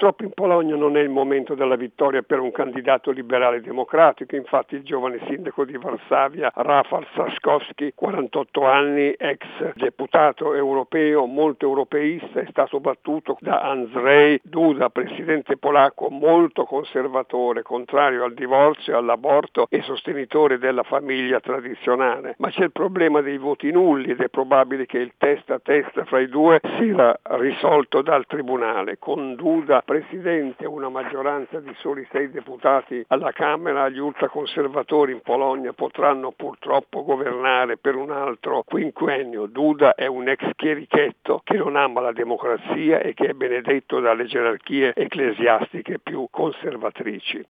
Purtroppo in Polonia non è il momento della vittoria per un candidato liberale democratico, infatti il giovane sindaco di Varsavia, Rafał Trzaskowski, 48 anni, ex deputato europeo, molto europeista, è stato battuto da Andrzej Duda, presidente polacco molto conservatore, contrario al divorzio, all'aborto e sostenitore della famiglia tradizionale. Ma c'è il problema dei voti nulli ed è probabile che il testa a testa fra i due sia risolto dal Tribunale. Con Duda presidente una maggioranza di soli sei deputati alla Camera, gli ultraconservatori in Polonia potranno purtroppo governare per un altro quinquennio. Duda è un ex chierichetto che non ama la democrazia e che è benedetto dalle gerarchie ecclesiastiche più conservatrici.